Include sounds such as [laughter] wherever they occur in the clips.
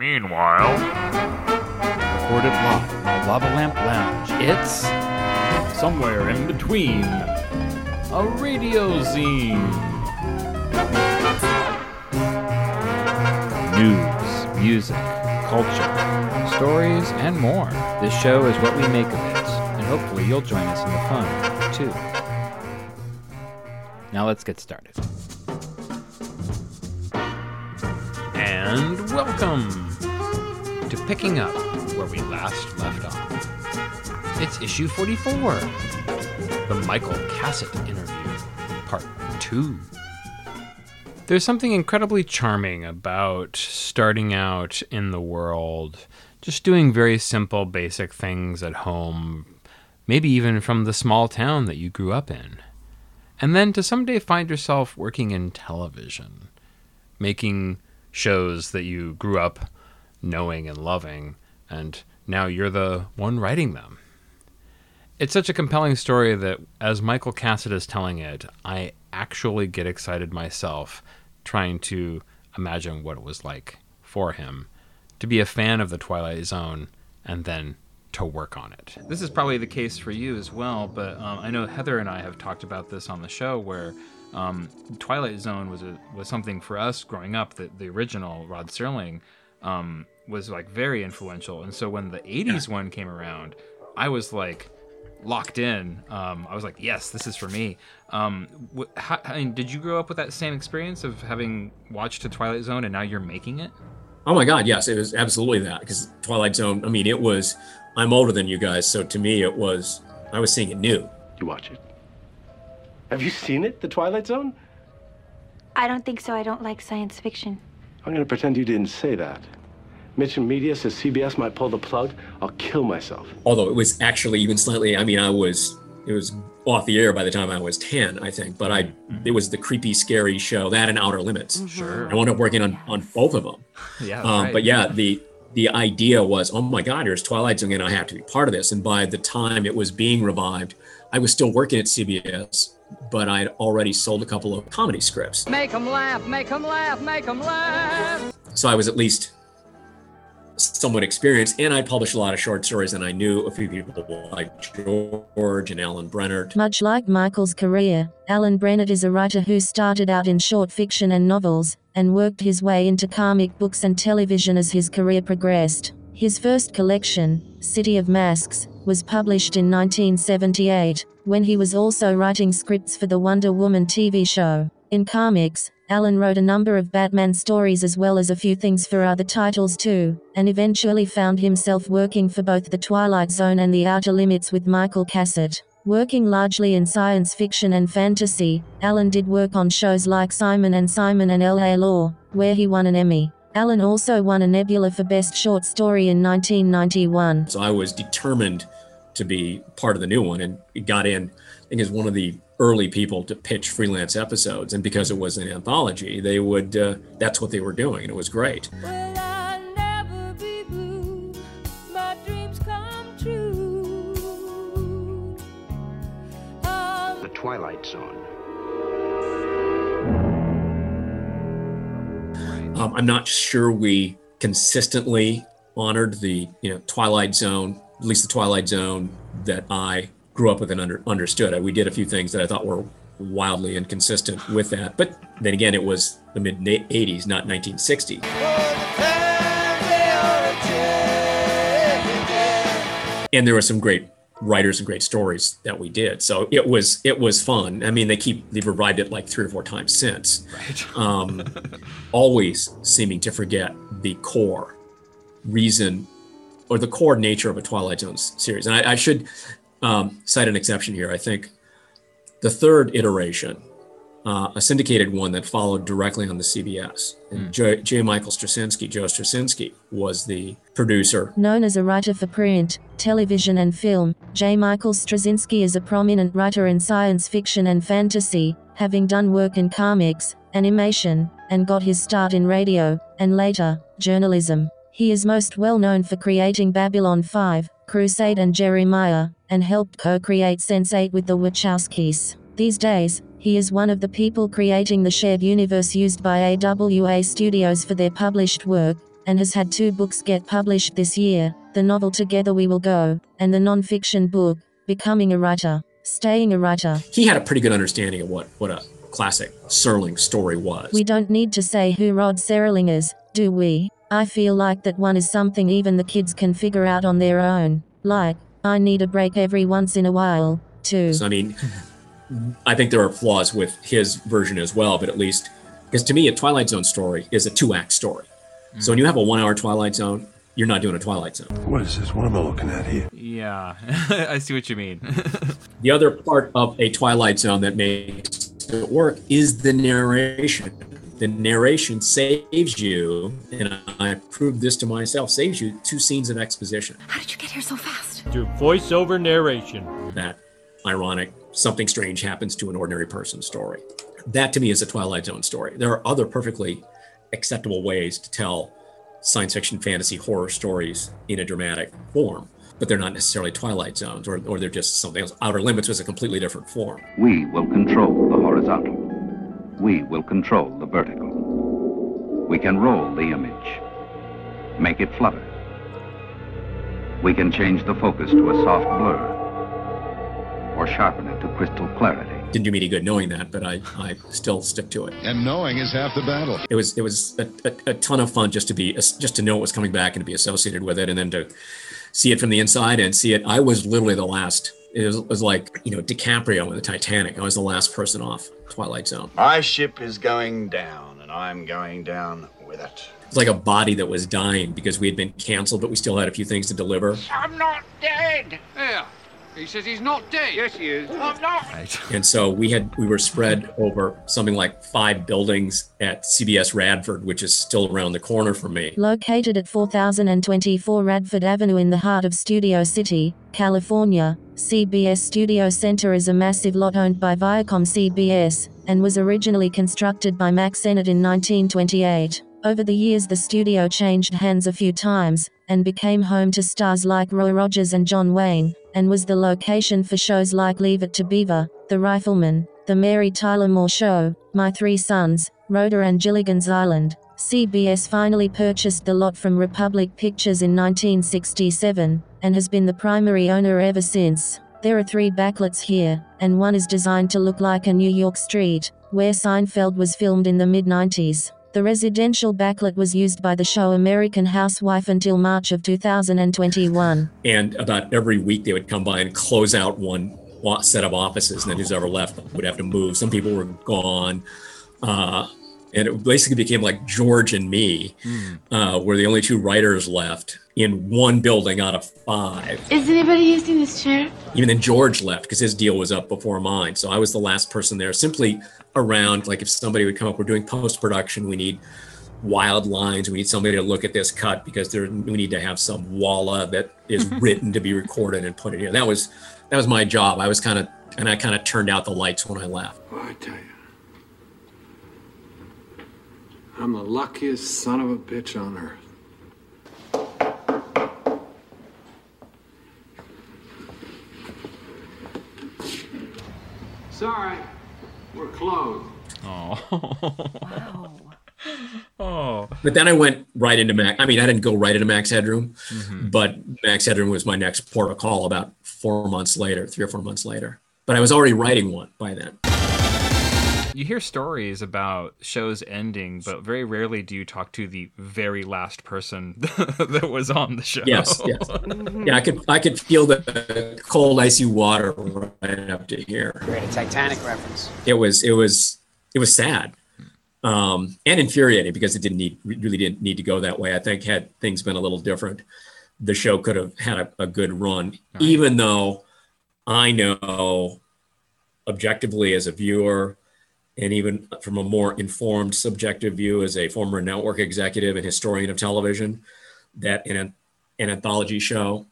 Meanwhile, Recorded live the Lava Lamp Lounge. It's somewhere in between a radio zine. News, music, culture, stories, and more. This show is what we make of it, and hopefully you'll join us in the fun, too. Now let's get started. And welcome Picking Up Where We Last Left Off. It's issue 44, the Michael Cassutt interview, part 2. There's something incredibly charming about starting out in the world, just doing very simple, basic things at home, maybe even from the small town that you grew up in. And then to someday find yourself working in television, making shows that you grew up knowing and loving, and now you're the one writing them. It's such a compelling story that, as Michael Cassutt is telling it, I actually get excited myself trying to imagine what it was like for him to be a fan of The Twilight Zone and then to work on it. This is probably the case for you as well, but um, I know Heather and I have talked about this on the show where um, Twilight Zone was a, was something for us growing up. That the original Rod Serling um, was like very influential, and so when the '80s one came around, I was like locked in. Um, I was like, yes, this is for me. Um, wh- how, I mean, did you grow up with that same experience of having watched the Twilight Zone and now you're making it? Oh my God, yes, it was absolutely that because Twilight Zone. I mean, it was. I'm older than you guys, so to me, it was. I was seeing it new. You watch it. Have you seen it, The Twilight Zone? I don't think so. I don't like science fiction. I'm gonna pretend you didn't say that. Mitchell Media says CBS might pull the plug. I'll kill myself. Although it was actually even slightly. I mean, I was. It was off the air by the time I was ten, I think. But I. It was the creepy, scary show that and Outer Limits. Sure. I wound up working on on both of them. Yeah. Um, right. But yeah, the the idea was, oh my God, there's Twilight Zone, and I have to be part of this. And by the time it was being revived, I was still working at CBS, but I had already sold a couple of comedy scripts. Make them laugh, make them laugh, make them laugh. So I was at least somewhat experienced, and I published a lot of short stories, and I knew a few people like George and Alan Brennert. Much like Michael's career, Alan Brennert is a writer who started out in short fiction and novels, and worked his way into comic books and television as his career progressed. His first collection, City of Masks, was published in 1978, when he was also writing scripts for the Wonder Woman TV show. In comics, Alan wrote a number of Batman stories as well as a few things for other titles too, and eventually found himself working for both The Twilight Zone and The Outer Limits with Michael Cassutt. Working largely in science fiction and fantasy, Alan did work on shows like Simon and Simon and L.A. Law, where he won an Emmy. Alan also won a Nebula for Best Short Story in 1991. So I was determined to be part of the new one, and got in. I think as one of the early people to pitch freelance episodes, and because it was an anthology, they would. Uh, that's what they were doing, and it was great. Will I never be blue? My dreams come true. Oh, The Twilight Zone. Um, I'm not sure we consistently honored the you know Twilight Zone, at least the Twilight Zone that I grew up with and under, understood. We did a few things that I thought were wildly inconsistent with that, but then again, it was the mid 80s, not 1960. And there were some great writers and great stories that we did. So it was it was fun. I mean, they keep they've revived it like three or four times since. Right. Um, always seeming to forget the core reason or the core nature of a Twilight Zone series. And I, I should um, cite an exception here. I think the third iteration, uh, a syndicated one that followed directly on the CBS, and J. J. Michael Straczynski, Joe Straczynski, was the producer. Known as a writer for print, television, and film, J. Michael Straczynski is a prominent writer in science fiction and fantasy, having done work in comics, animation, and got his start in radio, and later, journalism. He is most well known for creating Babylon 5, Crusade, and Jeremiah, and helped co create Sense8 with the Wachowskis. These days, he is one of the people creating the shared universe used by AWA Studios for their published work, and has had two books get published this year the novel Together We Will Go, and the non fiction book, Becoming a Writer, Staying a Writer. He had a pretty good understanding of what, what a classic Serling story was. We don't need to say who Rod Serling is, do we? I feel like that one is something even the kids can figure out on their own. Like, I need a break every once in a while, too. So, I mean, I think there are flaws with his version as well, but at least, because to me, a Twilight Zone story is a two act story. So when you have a one hour Twilight Zone, you're not doing a Twilight Zone. What is this? What am I looking at here? Yeah, [laughs] I see what you mean. [laughs] The other part of a Twilight Zone that makes it work is the narration. The narration saves you, and I proved this to myself, saves you two scenes of exposition. How did you get here so fast? To voiceover narration. That ironic, something strange happens to an ordinary person story. That to me is a Twilight Zone story. There are other perfectly acceptable ways to tell science fiction, fantasy, horror stories in a dramatic form, but they're not necessarily Twilight Zones, or, or they're just something else. Outer Limits was a completely different form. We will control the horizontal. We will control the vertical. We can roll the image, make it flutter. We can change the focus to a soft blur, or sharpen it to crystal clarity. Didn't do me any good knowing that, but I, I still stick to it. And knowing is half the battle. It was it was a, a, a ton of fun just to be just to know what was coming back and to be associated with it, and then to see it from the inside and see it. I was literally the last. It was, it was like you know DiCaprio in the Titanic. I was the last person off Twilight Zone. My ship is going down, and I'm going down with it. It's like a body that was dying because we had been canceled, but we still had a few things to deliver. I'm not dead. Yeah. He says he's not dead. Yes, he is. I'm not. And so we had we were spread over something like five buildings at CBS Radford, which is still around the corner from me. Located at 4024 Radford Avenue in the heart of Studio City, California, CBS Studio Center is a massive lot owned by Viacom CBS and was originally constructed by Mack Sennett in 1928. Over the years, the studio changed hands a few times and became home to stars like Roy Rogers and John Wayne, and was the location for shows like Leave It to Beaver, The Rifleman, The Mary Tyler Moore Show, My Three Sons, Rhoda and Gilligan's Island. CBS finally purchased the lot from Republic Pictures in 1967 and has been the primary owner ever since. There are three backlots here, and one is designed to look like a New York street, where Seinfeld was filmed in the mid 90s. The residential backlot was used by the show American Housewife until March of 2021. And about every week they would come by and close out one set of offices, and then who's ever left would have to move. Some people were gone. Uh, and it basically became like George and me, uh, were the only two writers left in one building out of five. Is anybody using this chair? Even then, George left because his deal was up before mine. So I was the last person there, simply around. Like if somebody would come up, we're doing post production, we need wild lines, we need somebody to look at this cut because there we need to have some walla that is [laughs] written to be recorded and put in here. That was that was my job. I was kind of and I kind of turned out the lights when I left. Well, I tell you, I'm the luckiest son of a bitch on earth. Sorry, we're closed. Oh. wow. [laughs] Oh. But then I went right into Mac. I mean, I didn't go right into Max Headroom, mm-hmm. but Max Headroom was my next port of call about four months later, three or four months later. But I was already writing one by then. You hear stories about shows ending, but very rarely do you talk to the very last person [laughs] that was on the show. Yes, yes. Yeah, I could I could feel the cold icy water right up to here. Great, a Titanic reference. It was it was it was sad. Um, and infuriating because it didn't need really didn't need to go that way. I think had things been a little different, the show could have had a, a good run, even though I know objectively as a viewer and even from a more informed subjective view as a former network executive and historian of television that in a, an anthology show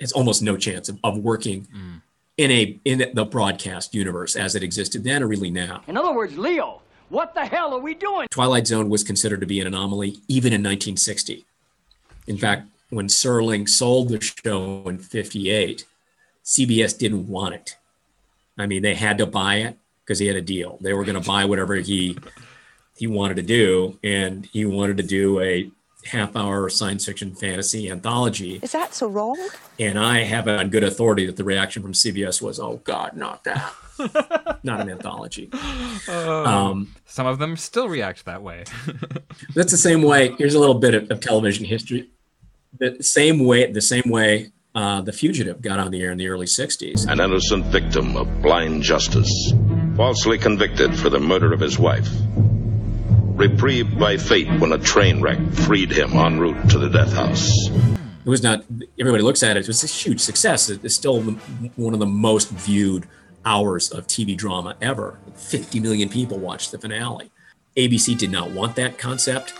has almost no chance of, of working mm. in a in the broadcast universe as it existed then or really now. In other words, Leo, what the hell are we doing? twilight zone was considered to be an anomaly even in 1960 in fact when serling sold the show in 58 cbs didn't want it. I mean they had to buy it because he had a deal they were going to buy whatever he he wanted to do and he wanted to do a half hour science fiction fantasy anthology. Is that so wrong? And I have on good authority that the reaction from CBS was, oh, God, not that. [laughs] not an anthology. Um, Some of them still react that way. [laughs] That's the same way. Here's a little bit of, of television history. The same way, the same way uh, The Fugitive got on the air in the early 60s. An innocent victim of blind justice, falsely convicted for the murder of his wife. Reprieved by fate when a train wreck freed him en route to the death house. It was not, everybody looks at it, it was a huge success. It's still one of the most viewed hours of TV drama ever. 50 million people watched the finale. ABC did not want that concept.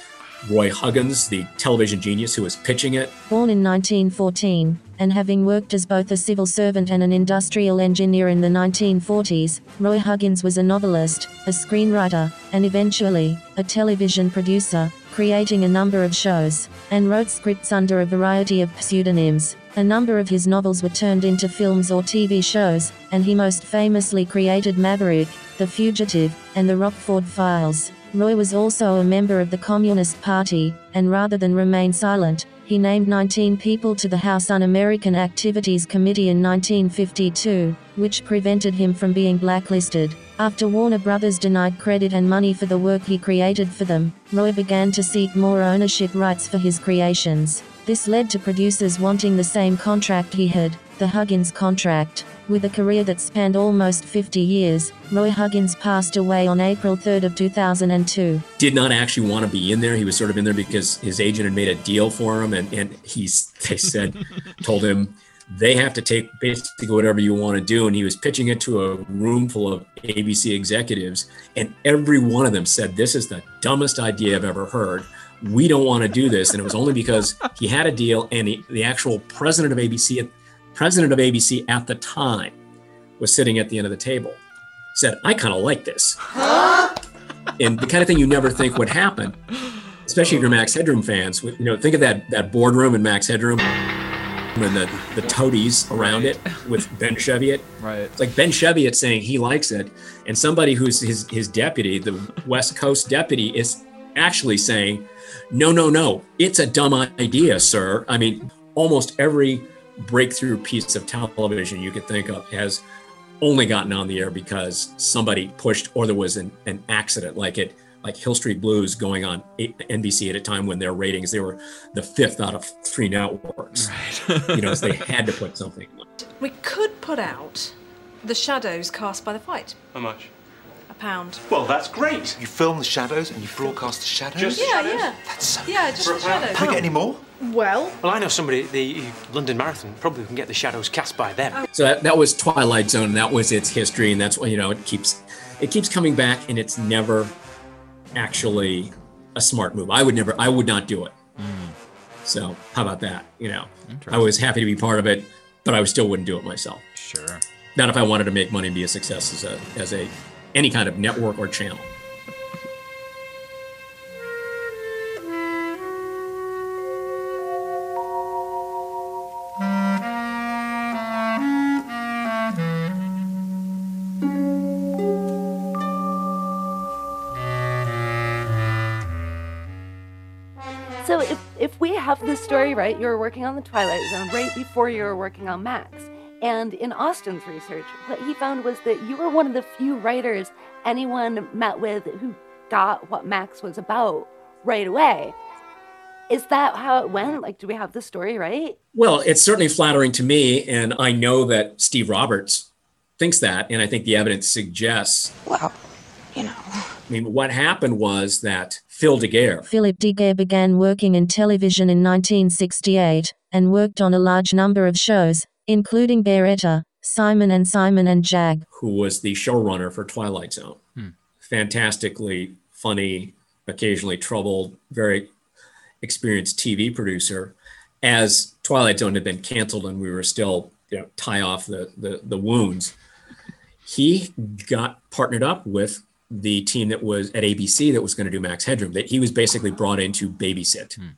Roy Huggins, the television genius who was pitching it, Born in 1914, and having worked as both a civil servant and an industrial engineer in the 1940s, Roy Huggins was a novelist, a screenwriter, and eventually, a television producer, creating a number of shows, and wrote scripts under a variety of pseudonyms. A number of his novels were turned into films or TV shows, and he most famously created Maverick, The Fugitive, and The Rockford Files. Roy was also a member of the Communist Party, and rather than remain silent, he named 19 people to the House Un American Activities Committee in 1952, which prevented him from being blacklisted. After Warner Brothers denied credit and money for the work he created for them, Roy began to seek more ownership rights for his creations. This led to producers wanting the same contract he had, the Huggins contract. With a career that spanned almost 50 years, Roy Huggins passed away on April 3 of 2002. did not actually want to be in there. He was sort of in there because his agent had made a deal for him, and and he's [laughs] they said told him they have to take basically whatever you want to do, and he was pitching it to a room full of ABC executives, and every one of them said this is the dumbest idea I've ever heard. We don't want to do this, and it was only because he had a deal, and the, the actual president of ABC, president of ABC at the time, was sitting at the end of the table. Said, "I kind of like this." and the kind of thing you never think would happen, especially if you're Max Headroom fans. You know, think of that that boardroom in Max Headroom and the the toadies around it with Ben Cheviot. Right. It's like Ben Cheviot saying he likes it, and somebody who's his his deputy, the West Coast deputy, is actually saying, "No, no, no, it's a dumb idea, sir." I mean, almost every breakthrough piece of television you could think of has only gotten on the air because somebody pushed or there was an, an accident like it like hill street blues going on nbc at a time when their ratings they were the fifth out of three networks right. you know so they [laughs] had to put something on. We could put out the shadows cast by the fight. How much? A pound. Well, that's great. You film the shadows and you broadcast the shadows? Just yeah, shadows? yeah. That's so Yeah, just the shadows. Can we get any more? Well, Well, I know somebody at the London Marathon probably can get the shadows cast by them. so that, that was twilight zone and that was its history and that's what you know it keeps it keeps coming back and it's never actually a smart move i would never i would not do it hmm. so how about that you know i was happy to be part of it but i still wouldn't do it myself Sure. not if i wanted to make money and be a success as a as a any kind of network or channel So if if we have this story right, you were working on the Twilight Zone right before you were working on Max. And in Austin's research, what he found was that you were one of the few writers anyone met with who got what Max was about right away. Is that how it went? Like, do we have the story right? Well, it's certainly flattering to me, and I know that Steve Roberts thinks that, and I think the evidence suggests. Well, you know. I mean, what happened was that Phil DeGuere, Philip DeGuere began working in television in 1968 and worked on a large number of shows, including Baretta, Simon and Simon and Jag. who was the showrunner for Twilight Zone, hmm. fantastically funny, occasionally troubled, very experienced TV producer. As Twilight Zone had been canceled and we were still, you know, tie off the the, the wounds, he got partnered up with the team that was at ABC that was going to do Max Headroom. That he was basically brought in to babysit hmm.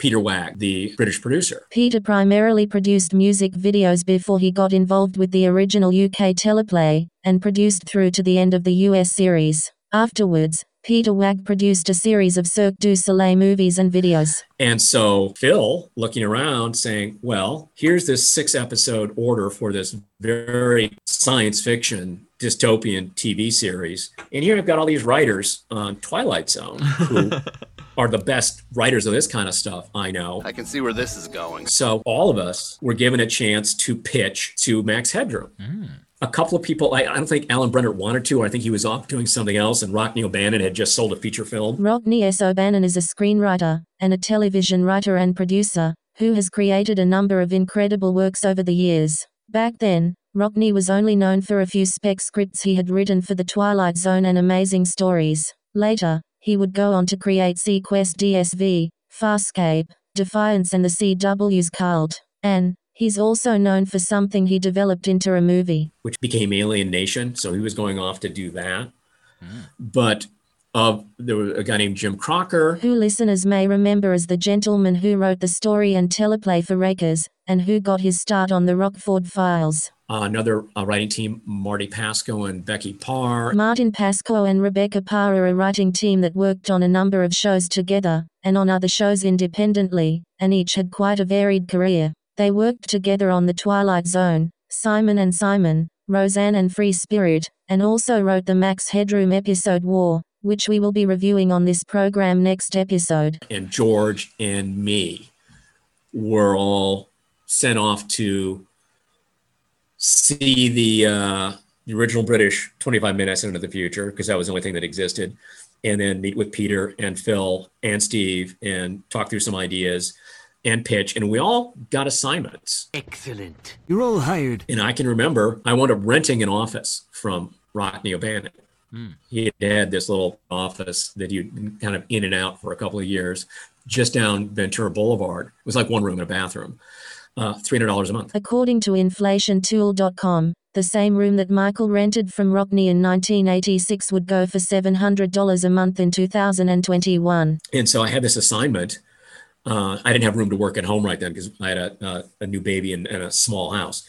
Peter Wagg, the British producer. Peter primarily produced music videos before he got involved with the original UK teleplay, and produced through to the end of the US series. Afterwards, Peter Wagg produced a series of Cirque du Soleil movies and videos. And so Phil, looking around, saying, Well, here's this six episode order for this very science fiction dystopian TV series. And here I've got all these writers on Twilight Zone who [laughs] are the best writers of this kind of stuff I know. I can see where this is going. So all of us were given a chance to pitch to Max Headroom. Hmm. A couple of people, I, I don't think Alan Brennert wanted to. Or I think he was off doing something else, and Rockne O'Bannon had just sold a feature film. Rockne S. O'Bannon is a screenwriter and a television writer and producer who has created a number of incredible works over the years. Back then, Rockne was only known for a few spec scripts he had written for The Twilight Zone and Amazing Stories. Later, he would go on to create seaQuest DSV, Farscape, Defiance and the CW's Cult. And, he's also known for something he developed into a movie. which became Alien Nation. So he was going off to do that. Hmm. But uh, there was a guy named Jim Crocker. Who listeners may remember as the gentleman who wrote the story and teleplay for Rakers, and who got his start on the Rockford Files. Uh, another uh, writing team, Marty Pasko and Becky Parr. Martin Pasko and Rebecca Parr are a writing team that worked on a number of shows together, and on other shows independently, and each had quite a varied career. They worked together on The Twilight Zone, Simon and Simon, Roseanne and Free Spirit, and also wrote the Max Headroom episode War, which we will be reviewing on this program next episode. and George and me were all sent off to see the uh, the original British 25 Minutes into the Future because that was the only thing that existed, and then meet with Peter and Phil and Steve and talk through some ideas and pitch, and we all got assignments. Excellent. You're all hired. And I can remember I wound up renting an office from Rockne O'Bannon. He had had this little office that you'd been kind of in and out for a couple of years, just down Ventura Boulevard. It was like one room and a bathroom, uh, three hundred dollars a month. According to inflationtool.com, the same room that Michael rented from Rockne in 1986 would go for $700 a month in 2021. And so I had this assignment. Uh, I didn't have room to work at home right then because I had a, a, a new baby and, and a small house.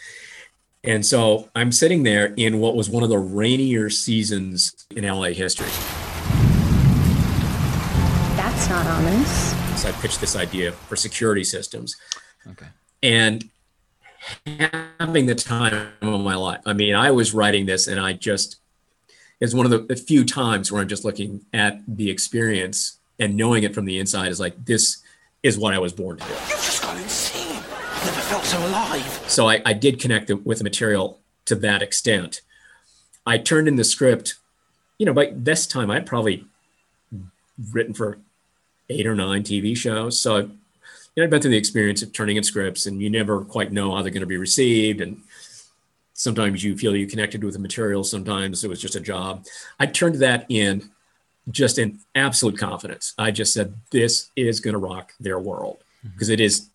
And so I'm sitting there in what was one of the rainier seasons in LA history. That's not ominous. So I pitched this idea for security systems. Okay. And having the time of my life. I mean, I was writing this and I just, it's one of the, the few times where I'm just looking at the experience and knowing it from the inside is like, this is what I was born to do. You've just gone insane. Never felt so alive. So I, I did connect the, with the material to that extent. I turned in the script, you know, by this time I'd probably written for eight or nine TV shows. So, you know, I'd been through the experience of turning in scripts and you never quite know how they're going to be received. And sometimes you feel you connected with the material. Sometimes it was just a job. I turned that in just in absolute confidence. I just said, this is going to rock their world mm-hmm. because it is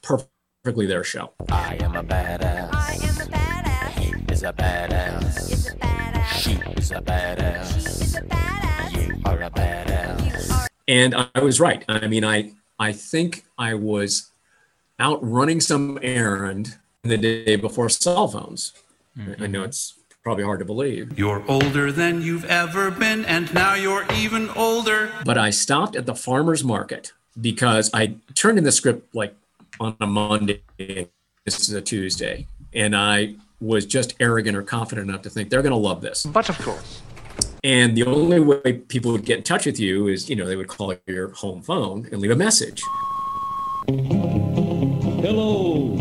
perfectly their show. I am a badass. I am a badass. He is a badass. Is a badass. She is a badass. You are a badass. And I was right. I mean, I I think I was out running some errand the day before cell phones. I mm-hmm. know it's probably hard to believe. You're older than you've ever been, and now you're even older. But I stopped at the farmer's market because I turned in the script like on a Monday. This is a Tuesday. And I was just arrogant or confident enough to think they're going to love this. But of course. And the only way people would get in touch with you is, you know, they would call your home phone and leave a message. Hello.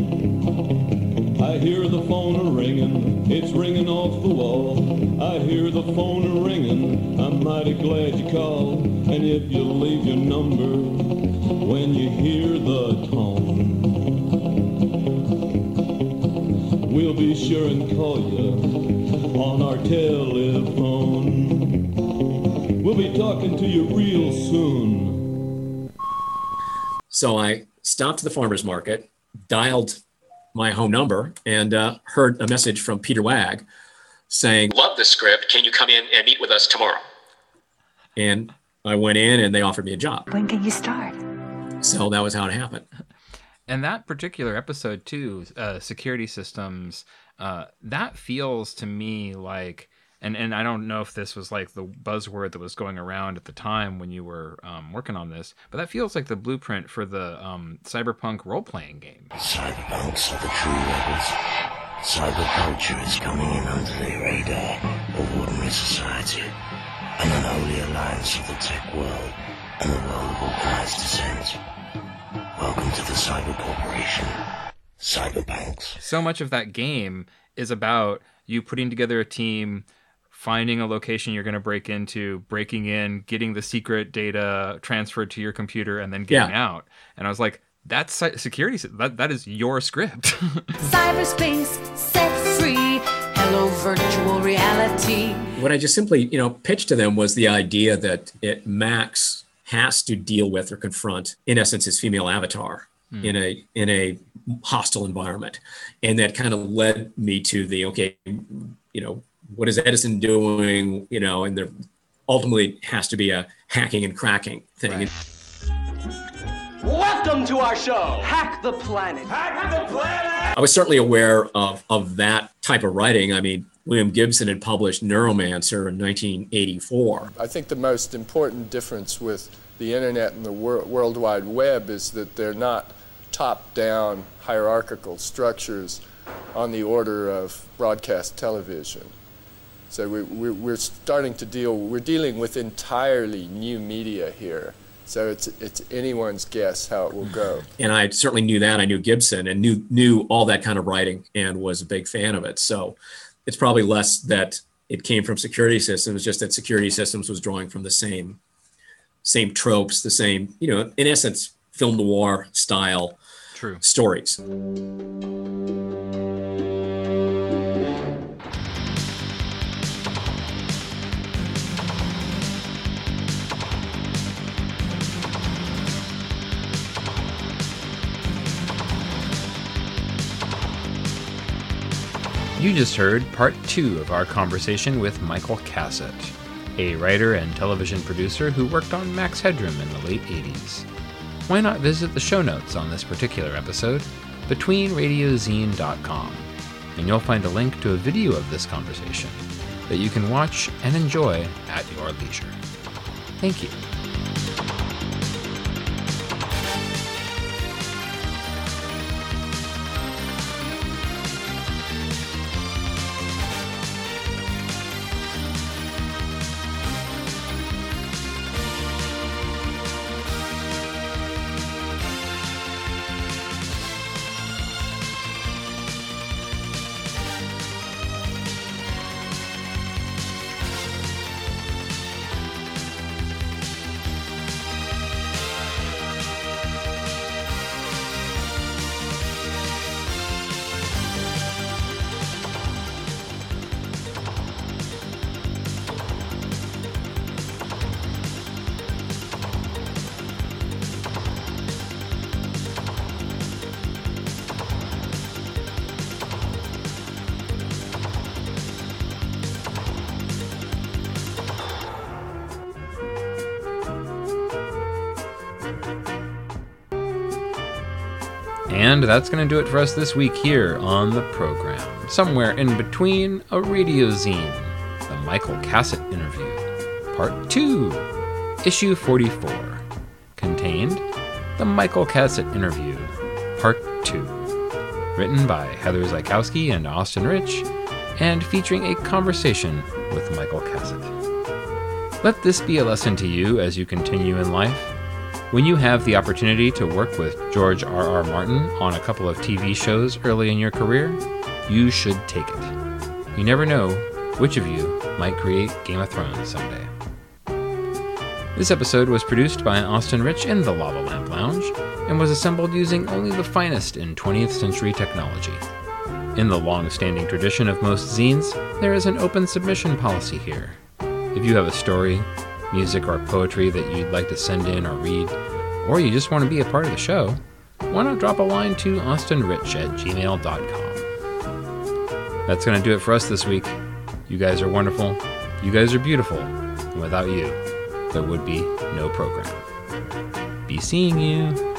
I hear the phone a ringing. It's ringing off the wall. I hear the phone a ringing. I'm mighty glad you called. And if you leave your number when you hear the tone, we'll be sure and call you on our telephone. We'll be talking to you real soon. So I stopped at the farmer's market, dialed my home number, and uh, heard a message from Peter Wagg saying, Love the script. Can you come in and meet with us tomorrow? And I went in and they offered me a job. When can you start? So that was how it happened. And that particular episode too, uh, security systems, uh, that feels to me like and and I don't know if this was like the buzzword that was going around at the time when you were um, working on this, but that feels like the blueprint for the um, cyberpunk role playing game. Cyberpunks are the true rebels. Cyberculture is coming in under the radar of ordinary society. And an unholy alliance of the tech world and the world of organized. Welcome to the Cyber Corporation. Cyberpunks. So much of that game is about you putting together a team finding a location you're going to break into, breaking in, getting the secret data transferred to your computer, and then getting Yeah. out. And I was like, that's security. That that is your script. [laughs] Cyberspace set free. Hello, virtual reality. What I just simply, you know, pitched to them was the idea that it Max has to deal with or confront, in essence, his female avatar Hmm. in a in a hostile environment, and that kind of led me to the okay, you know, what is Edison doing? You know, and there ultimately has to be a hacking and cracking thing. Welcome to our show, Hack the Planet. Hack the Planet! I was certainly aware of of that type of writing. I mean, William Gibson had published Neuromancer in 1984. I think the most important difference with the internet and the wor- World Wide Web is that they're not top down hierarchical structures on the order of broadcast television. So we, we, we're starting to deal, we're dealing with entirely new media here. So it's, it's anyone's guess how it will go. [laughs] and I certainly knew that. I knew Gibson and knew knew all that kind of writing and was a big fan of it. So it's probably less that it came from security systems, just that security systems was drawing from the same same tropes, the same, you know, in essence, film noir style True. stories. You just heard part two of our conversation with Michael Cassutt, a writer and television producer who worked on Max Headroom in the late 80s. Why not visit the show notes on this particular episode, betweenradiozine.com, and you'll find a link to a video of this conversation that you can watch and enjoy at your leisure. Thank you. And that's going to do it for us this week here on the program. Somewhere in between a radio zine, the Michael Cassutt interview, part 2, issue 44, contained the Michael Cassutt interview, part 2, written by Heather Zykowski and Austin Rich, and featuring a conversation with Michael Cassutt. Let this be a lesson to you as you continue in life. When you have the opportunity to work with George R. R. Martin on a couple of TV shows early in your career, you should take it. You never know which of you might create Game of Thrones someday. This episode was produced by Austin Rich in the Lava Lamp Lounge and was assembled using only the finest in 20th century technology. In the long standing tradition of most zines, there is an open submission policy here. If you have a story, music, or poetry that you'd like to send in or read, or you just want to be a part of the show, why not drop a line to austinrich at gmail.com. That's going to do it for us this week. You guys are wonderful. You guys are beautiful. And without you, there would be no program. Be seeing you.